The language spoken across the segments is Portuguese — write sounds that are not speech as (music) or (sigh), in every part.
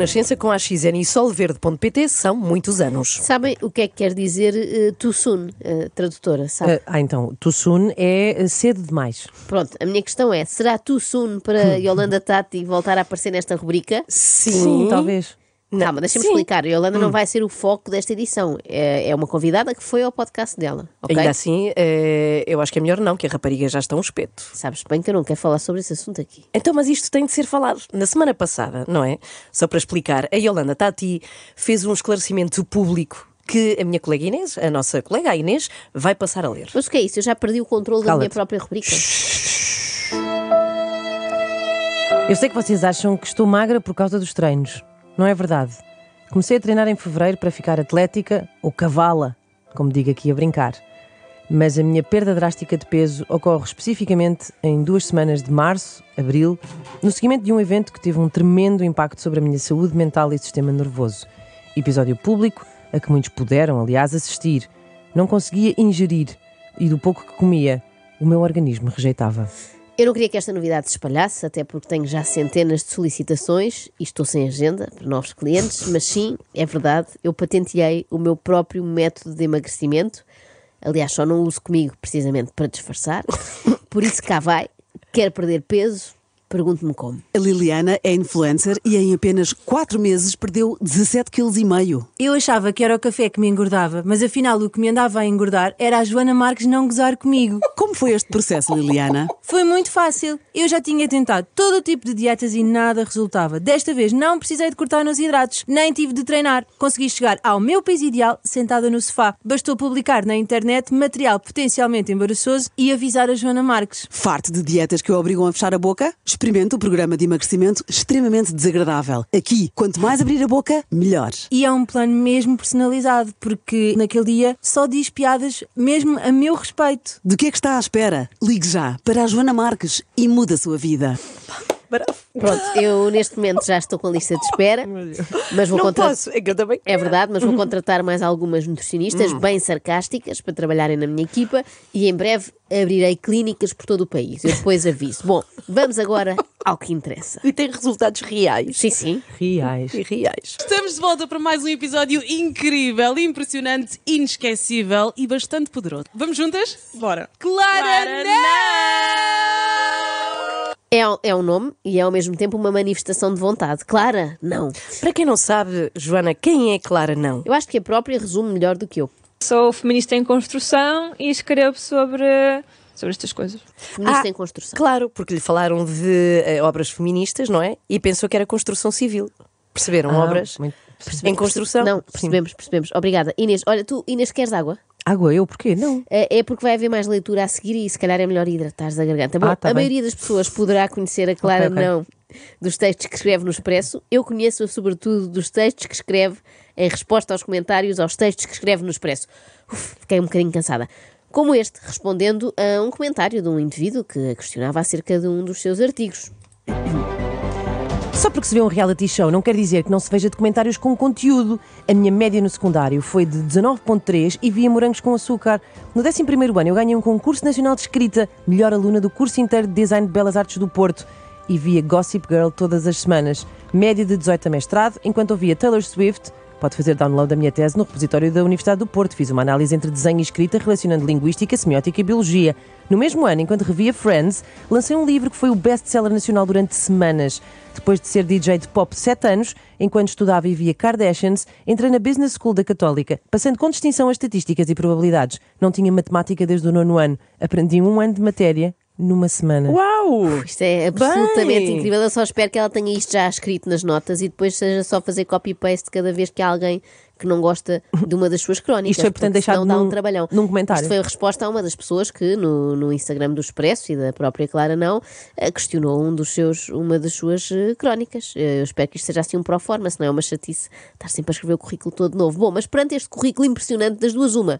Renascença com a XN e solverde.pt são muitos anos. Sabem o que é que quer dizer uh, too soon, uh, tradutora? Sabe? Ah, ah, então, too soon é cedo demais. Pronto, a minha questão é: será too soon para (laughs) Yolanda Tati voltar a aparecer nesta rubrica? Sim, talvez. Calma, deixa-me Sim. explicar. A Yolanda não vai ser o foco desta edição. É, é uma convidada que foi ao podcast dela. ok? Ainda assim, eh, eu acho que é melhor não, que a rapariga já está um espeto. Sabes bem que eu não quero falar sobre esse assunto aqui. Então, mas isto tem de ser falado. Na semana passada, não é? Só para explicar, a Yolanda Tati fez um esclarecimento público que a minha colega Inês, a nossa colega a Inês, vai passar a ler. Mas o que é isso? Eu já perdi o controle da minha própria rubrica. Eu sei que vocês acham que estou magra por causa dos treinos. Não é verdade. Comecei a treinar em fevereiro para ficar atlética ou cavala, como digo aqui a brincar. Mas a minha perda drástica de peso ocorre especificamente em duas semanas de março, abril, no seguimento de um evento que teve um tremendo impacto sobre a minha saúde mental e sistema nervoso. Episódio público a que muitos puderam, aliás, assistir. Não conseguia ingerir e do pouco que comia, o meu organismo rejeitava. Eu não queria que esta novidade se espalhasse, até porque tenho já centenas de solicitações e estou sem agenda para novos clientes, mas sim, é verdade, eu patenteei o meu próprio método de emagrecimento. Aliás, só não uso comigo precisamente para disfarçar. Por isso cá vai. Quer perder peso? Pergunte-me como. A Liliana é influencer e em apenas 4 meses perdeu 17,5 kg. Eu achava que era o café que me engordava, mas afinal o que me andava a engordar era a Joana Marques não gozar comigo. (laughs) Como foi este processo, Liliana? Foi muito fácil. Eu já tinha tentado todo o tipo de dietas e nada resultava. Desta vez não precisei de cortar nos hidratos, nem tive de treinar. Consegui chegar ao meu peso ideal sentada no sofá. Bastou publicar na internet material potencialmente embaraçoso e avisar a Joana Marques. Farto de dietas que o obrigam a fechar a boca? Experimente o programa de emagrecimento extremamente desagradável. Aqui, quanto mais abrir a boca, melhor. E é um plano mesmo personalizado, porque naquele dia só diz piadas mesmo a meu respeito. De que é que está à espera? Ligue já para a Joana Marques e muda a sua vida. Bravo. Pronto, eu neste momento já estou com a lista de espera, mas vou Não contratar. posso, é que eu também. É verdade, mas vou contratar mais algumas nutricionistas bem sarcásticas para trabalharem na minha equipa e em breve abrirei clínicas por todo o país. Eu depois aviso. Bom, vamos agora ao que interessa. E tem resultados reais. Sim, sim. Reais. E reais. Estamos de volta para mais um episódio incrível, impressionante, inesquecível e bastante poderoso. Vamos juntas? Bora! Clara, não! É, é um nome e é ao mesmo tempo uma manifestação de vontade. Clara, não. Para quem não sabe, Joana, quem é Clara Não? Eu acho que a própria resume melhor do que eu. Sou feminista em construção e escrevo sobre, sobre estas coisas. Feminista Ah, em construção. Claro, porque lhe falaram de eh, obras feministas, não é? E pensou que era construção civil. Perceberam? Ah, obras muito- em construção. Não, percebemos, percebemos. Obrigada. Inês, olha, tu, Inês, queres água? Água, eu? Porquê? Não. É é porque vai haver mais leitura a seguir e se calhar é melhor hidratares a garganta. Bom, Ah, tá a bem. maioria das pessoas poderá conhecer a Clara Ok, ok. Não dos textos que escreve no Expresso. Eu conheço-a sobretudo dos textos que escreve em resposta aos comentários aos textos que escreve no Expresso. Uf, fiquei um bocadinho cansada. Como este, respondendo a um comentário de um indivíduo que a questionava acerca de um dos seus artigos. Só porque se vê um reality show não quer dizer que não se veja documentários com conteúdo. A minha média no secundário foi de 19.3 e via morangos com açúcar. No 11º ano eu ganhei um concurso nacional de escrita, melhor aluna do curso inteiro de Design de Belas Artes do Porto. E via Gossip Girl todas as semanas. Média de 18 a mestrado, enquanto ouvia Taylor Swift, Pode fazer download da minha tese no repositório da Universidade do Porto. Fiz uma análise entre desenho e escrita relacionando linguística, semiótica e biologia. No mesmo ano, enquanto revia Friends, lancei um livro que foi o best-seller nacional durante semanas. Depois de ser DJ de pop 7 anos, enquanto estudava e via Kardashians, entrei na Business School da Católica, passando com distinção as estatísticas e probabilidades. Não tinha matemática desde o nono ano. Aprendi um ano de matéria numa semana. Uau! Isto é absolutamente Bem. incrível. Eu só espero que ela tenha isto já escrito nas notas e depois seja só fazer copy-paste cada vez que há alguém que não gosta de uma das suas crónicas. Isto foi, portanto, deixado dá um num- trabalhão. num comentário. Isto foi a resposta a uma das pessoas que no, no Instagram do Expresso e da própria Clara Não eh, questionou um dos seus, uma das suas eh, crónicas. Eh, Eu espero que isto seja assim um pro forma, se não é uma chatice estar sempre a escrever o currículo todo novo. Bom, mas perante este currículo impressionante das duas, uma.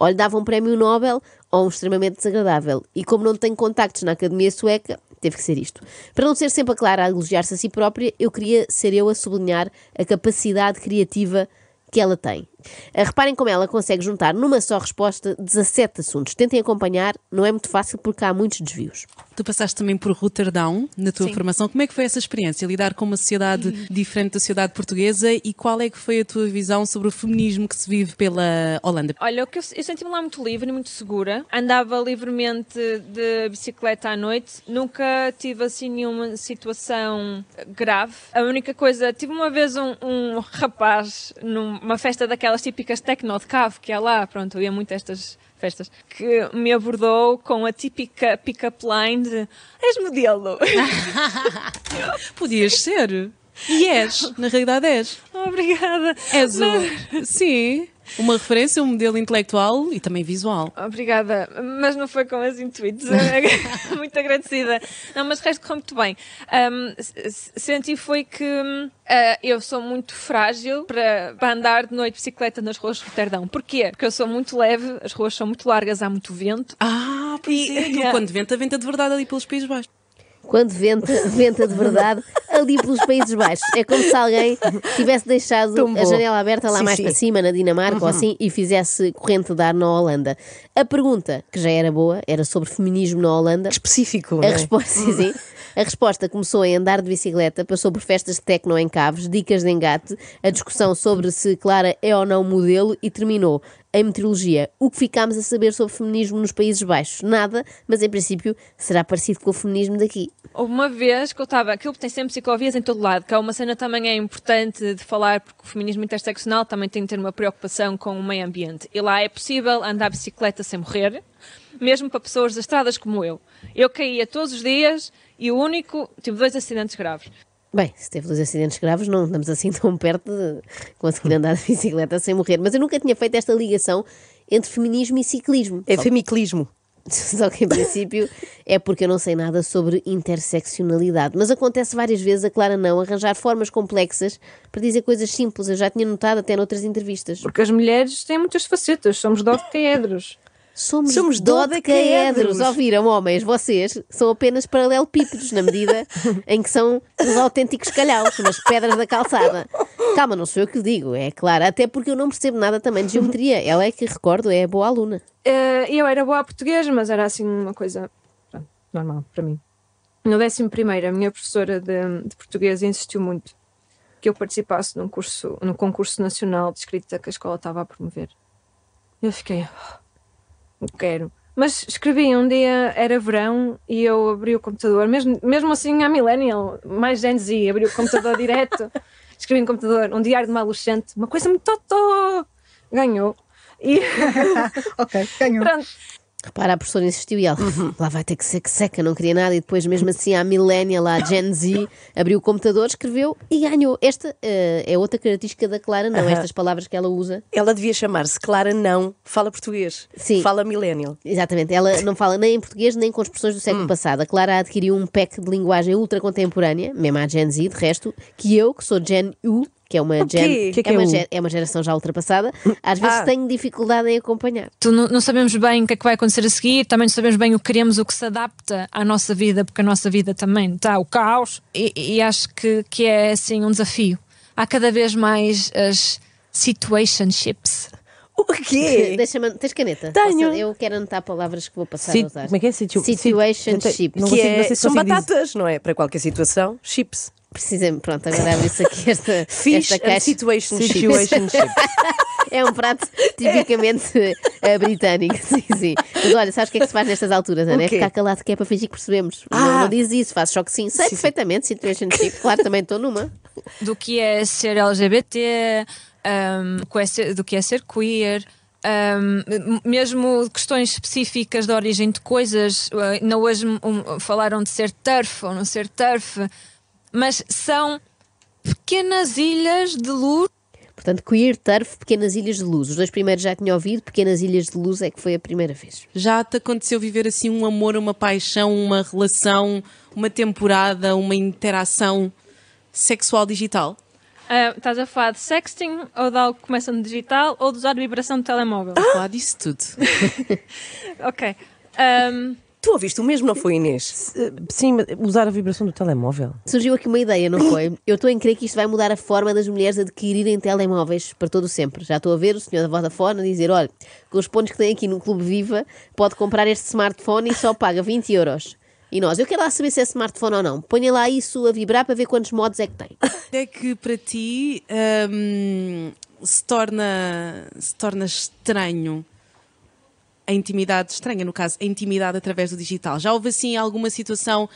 Ou lhe dava um prémio Nobel ou um extremamente desagradável. E como não tenho contactos na Academia Sueca, teve que ser isto. Para não ser sempre a Clara a elogiar-se a si própria, eu queria ser eu a sublinhar a capacidade criativa que ela tem. Ah, Reparem como ela consegue juntar numa só resposta 17 assuntos. Tentem acompanhar, não é muito fácil porque há muitos desvios. Tu passaste também por Rotterdam na tua Sim. formação. Como é que foi essa experiência? Lidar com uma sociedade diferente da sociedade portuguesa e qual é que foi a tua visão sobre o feminismo que se vive pela Holanda? Olha, eu, eu senti-me lá muito livre e muito segura. Andava livremente de bicicleta à noite. Nunca tive assim nenhuma situação grave. A única coisa, tive uma vez um, um rapaz numa festa daquelas típicas techno de cave que é lá, pronto, ia muito a estas festas, que me abordou com a típica pick-up line de és modelo. (laughs) Podias ser. E és, na realidade és. Obrigada. És o... Sim, uma referência, um modelo intelectual e também visual. Obrigada, mas não foi com esse intuito. (laughs) muito agradecida. Não, mas o resto correu muito bem. S- senti foi que ah, eu sou muito frágil para, para andar de noite de bicicleta nas ruas de Roterdão. Porquê? Porque eu sou muito leve, as ruas são muito largas, há muito vento. Ah, pois E- é. (laughs) Yeah. Quando venta, venta de verdade ali pelos Países Baixos. Quando venta, (laughs) venta de verdade ali pelos Países Baixos. É como se alguém tivesse deixado a janela aberta lá Sim, mais sim. para cima, na Dinamarca ou assim, e fizesse corrente de ar na Holanda. A pergunta, que já era boa, era sobre feminismo na Holanda. Específico, A é? resposta, sim, sim. A resposta começou em andar de bicicleta, passou por festas de tecno em caves, dicas de engate, a discussão sobre se Clara é ou não modelo e terminou em meteorologia. O que ficámos a saber sobre feminismo nos Países Baixos? Nada, mas em princípio será parecido com o feminismo daqui. Houve uma vez que eu estava, aquilo tem sempre ciclovias em todo lado, que é uma cena também é importante de falar, porque o feminismo interseccional também tem de ter uma preocupação com o meio ambiente. E lá é possível andar bicicleta sem morrer, mesmo para pessoas desastradas como eu. Eu caía todos os dias e o único, tive dois acidentes graves. Bem, se teve dois acidentes graves, não estamos assim (laughs) tão perto de conseguir andar de bicicleta sem morrer. Mas eu nunca tinha feito esta ligação entre feminismo e ciclismo. É femiclismo. (laughs) Só que em princípio é porque eu não sei nada sobre interseccionalidade. Mas acontece várias vezes a Clara não arranjar formas complexas para dizer coisas simples. Eu já tinha notado até noutras entrevistas. Porque as mulheres têm muitas facetas, somos dodecaedros. Somos, Somos dodecaedros. Ouviram, homens? Vocês são apenas paralelepípedos na medida (laughs) em que são os autênticos calhaus, umas pedras da calçada. Calma, não sou eu que digo, é claro. Até porque eu não percebo nada também de geometria. Ela é que, recordo, é boa aluna. Eh, eu era boa a português, mas era assim uma coisa pronto, normal para mim. No 11 primeiro, a minha professora de, de português insistiu muito que eu participasse num curso, num concurso nacional de escrita que a escola estava a promover. Eu fiquei, "Oh, quero. Mas escrevi um dia, era verão, e eu abri o computador, mesmo, mesmo assim a millennial, mais Gen Z, abri o computador direto, (laughs) escrevi no computador um diário de uma adolescente, uma coisa muito totó, ganhou. E (laughs) Ok, ganhou. pronto, Repara, a professora insistiu e ela, lá vai ter que ser que seca, não queria nada. E depois, mesmo assim, a millennial, a Gen Z, (laughs) abriu o computador, escreveu e ganhou. Esta eh, é outra característica da Clara, não. Estas palavras que ela usa. Ela devia chamar-se Clara Não Fala Português. Sim. Fala Millennial. Exatamente, ela não fala nem em português nem com expressões do Hum. século passado. A Clara adquiriu um pack de linguagem ultra contemporânea, mesmo a Gen Z, de resto, que eu, que sou Gen U, que é uma, gen, que é que é, é uma é uma geração já ultrapassada, às vezes Ah. tenho dificuldade em acompanhar. Tu não, não sabemos bem o que é que vai acontecer a seguir, também não sabemos bem o que queremos, o que se adapta à nossa vida, porque a nossa vida também está o caos, e, e acho que, que é assim um desafio. Há cada vez mais as situationships. O quê? (laughs) Deixa-me, tens caneta? Tenho. Posso- eu quero anotar palavras que vou passar Sit- a usar. como é que é? Situ- Situationship. Não que consigo- é, não sei se são consigo dizer. batatas, não é? Para qualquer situação, chips. Precisamente, pronto, agora abre-se aqui esta, (laughs) Fish esta caixa. situationship. Situationship. (laughs) É um prato tipicamente eh, britânico, (laughs) sim, sim. Mas olha, sabes o que é que se faz nestas alturas, Ana? É ficar calado que é para fingir que percebemos. Não, Ah. não diz isso, faz só que sim. Sei perfeitamente, situationship, claro, também estou numa. do que é ser LGBT, um, do que é ser- do que é ser queer, Ahm, m- mesmo questões específicas da origem de coisas, eh, ainda hoje um, falaram de ser turf ou não ser turf, mas são pequenas ilhas de luz Portanto, Queer, Turf, Pequenas Ilhas de Luz. Os dois primeiros já tinha ouvido, Pequenas Ilhas de Luz é que foi a primeira vez. Já te aconteceu viver assim um amor, uma paixão, uma relação, uma temporada, uma interação sexual digital? Ah, estás a falar de sexting ou de algo que começa no digital ou de usar vibração de telemóvel? A falar disso tudo. (laughs) Ok. Ahm, Tu ouviste o mesmo, não foi, Inês? Sim, mas usar a vibração do telemóvel. Surgiu aqui uma ideia, não foi? Eu estou em crer que isto vai mudar a forma das mulheres adquirirem telemóveis para todo o sempre. Já estou a ver o senhor da Vodafone a dizer: olha, com os pontos que tem aqui no Clube Viva, pode comprar este smartphone e só paga 20 euros. E nós, eu quero lá saber se é smartphone ou não. Ponha lá isso a vibrar para ver quantos modos é que tem. (laughs) É que para ti hum, se, torna, se torna estranho a intimidade, estranha no caso, a intimidade através do digital. Já houve assim alguma situação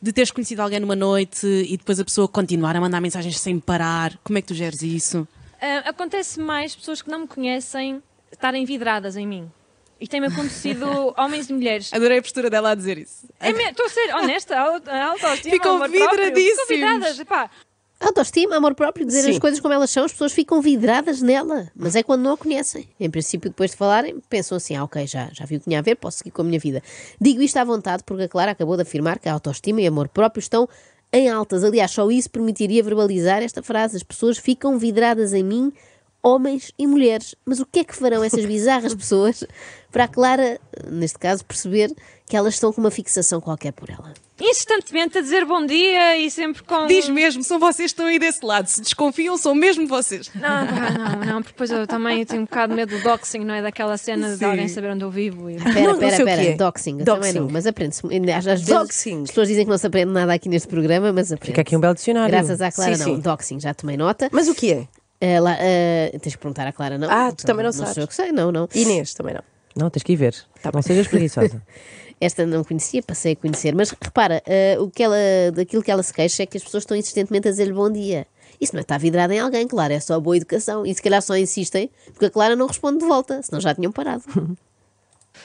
de teres conhecido alguém numa noite e depois a pessoa continuar a mandar mensagens sem parar? Como é que tu geres isso? ah, acontece mais pessoas que não me conhecem estarem vidradas em mim. E tem-me acontecido (laughs) homens e mulheres. Adorei a postura dela a dizer isso. É Estou a ser honesta, (laughs) Ficam vidradíssimos. Ficam vidradas, pá. Autoestima, amor próprio, dizer Sim. as coisas como elas são, as pessoas ficam vidradas nela. Mas é quando não a conhecem. Em princípio, depois de falarem, pensam assim: ah, ok, já, já vi o que tinha a ver, posso seguir com a minha vida. Digo isto à vontade porque a Clara acabou de afirmar que a autoestima e amor próprio estão em altas. Aliás, só isso permitiria verbalizar esta frase: as pessoas ficam vidradas em mim, homens e mulheres. Mas o que é que farão essas (laughs) bizarras pessoas para a Clara, neste caso, perceber que elas estão com uma fixação qualquer por ela? Insistentemente a dizer bom dia e sempre com. Diz mesmo, são vocês que estão aí desse lado. Se desconfiam, são mesmo vocês. Não, pá, não, não, porque depois eu também tenho um bocado de medo do doxing, não é? Daquela cena de Sim. alguém saber onde eu vivo. E... Espera, Não- não espera, sei o espera. que é. Doxing, eu também Doxing. não, mas aprende-se. Às, às vezes Doxing. as pessoas dizem que não se aprende nada aqui neste programa, mas aprende. Fica aqui um belo dicionário. Graças à Clara, Sim, não. sim. Doxing, já tomei nota. Mas o que é? Eh, lá, eh, tens que perguntar à Clara, não? Ah, tu também não Não sabes. que sei, não, não. Inês, também não. Não, tens que ir ver. não sejas preguiçosa. (laughs) Esta não conhecia, passei a conhecer. Mas repara, eh, o que ela, daquilo que ela se queixa é que as pessoas estão insistentemente a dizer-lhe bom dia. Isso não é estar vidrada em alguém, claro, é só boa educação. E se calhar só insistem porque a Clara não responde de volta, senão já tinham parado. (laughs)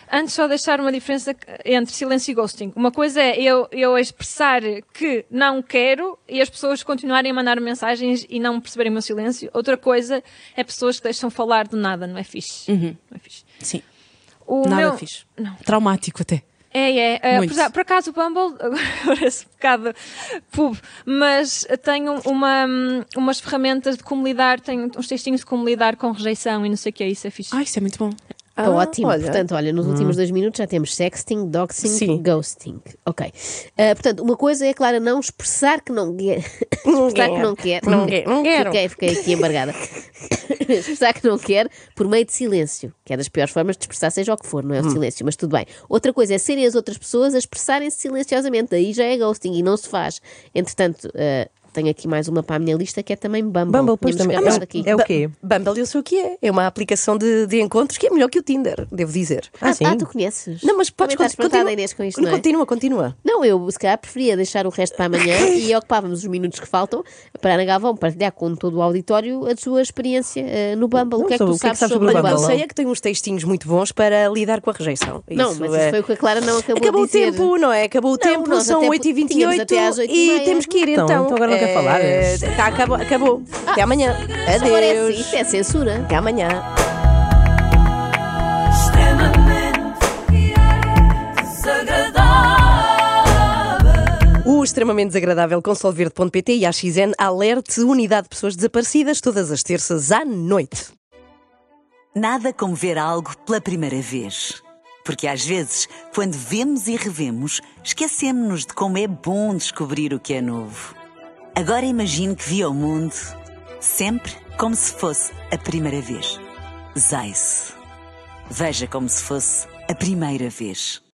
Antes só deixar uma diferença entre silêncio e ghosting. Uma coisa é eu, eu expressar que não quero e as pessoas continuarem a mandar mensagens e não perceberem o meu silêncio. Outra coisa é pessoas que deixam falar do nada, não é fixe. Não é fixe. Sim, O nada meu- fixe. Não. Traumático até. É, é. é por, por acaso o Bumble, (laughs) agora parece um bocado pub, mas tenho uma, umas ferramentas de como lidar, tenho uns textinhos de como lidar com rejeição e não sei o que é isso, é fixe. Ai, isso é muito bom. Está ótimo. olha. Portanto, olha, nos últimos dois minutos já temos sexting, doxing, Sim. ghosting. Ok. Ah, portanto, uma coisa é, Clara, não expressar que não quer. (laughs) expressar que não quer. Não quer, não quero. Fiquei, fiquei aqui embargada. (laughs) expressar que não quer por meio de silêncio, que é das piores formas de expressar, seja o que for, não é o silêncio, mas tudo bem. Outra coisa é serem as outras pessoas a expressarem-se silenciosamente, daí já é ghosting e não se faz. Entretanto, ah, tenho aqui mais uma para a minha lista que é também Bumble. Bumble, pois também. Ah, daqui. É o quê? Bumble, eu sei o que é. É uma aplicação de, de encontros que é melhor que o Tinder, devo dizer. Ah, sim. ah, tu conheces? Não, mas podes Também estás continu- espantada, Inês, com isto, não é? Continua, continua. Não, eu se calhar preferia deixar o resto para amanhã (coughs) e ocupávamos os minutos que faltam para a Ana Galvão partilhar com todo o auditório a sua experiência eh, no Bumble. Não, o que é que tu o que é que sabes sabes sobre sobre o o Bumble? eu sei é que tem uns textinhos muito bons para lidar com a rejeição. Não, Isso mas é- isso foi o que a Clara não acabou, Acabou o de dizer. tempo, não é? Acabou o tempo, nós são até 8h28 tínhamos até às oito e e temos que ir Então, então. então agora não quer falar? Eh, tá, acabou, acabou. Até amanhã. Agora é Adeus. assim, isto é censura. Até amanhã. extremamente desagradável. O extremamente desagradável com solverde.pt e a XN alerte unidade de pessoas desaparecidas todas as terças à noite. Nada como ver algo pela primeira vez. Porque às vezes, quando vemos e revemos, esquecemos-nos de como é bom descobrir o que é novo. Agora imagine que viu o mundo sempre como se fosse a primeira vez. Zais. Veja como se fosse a primeira vez.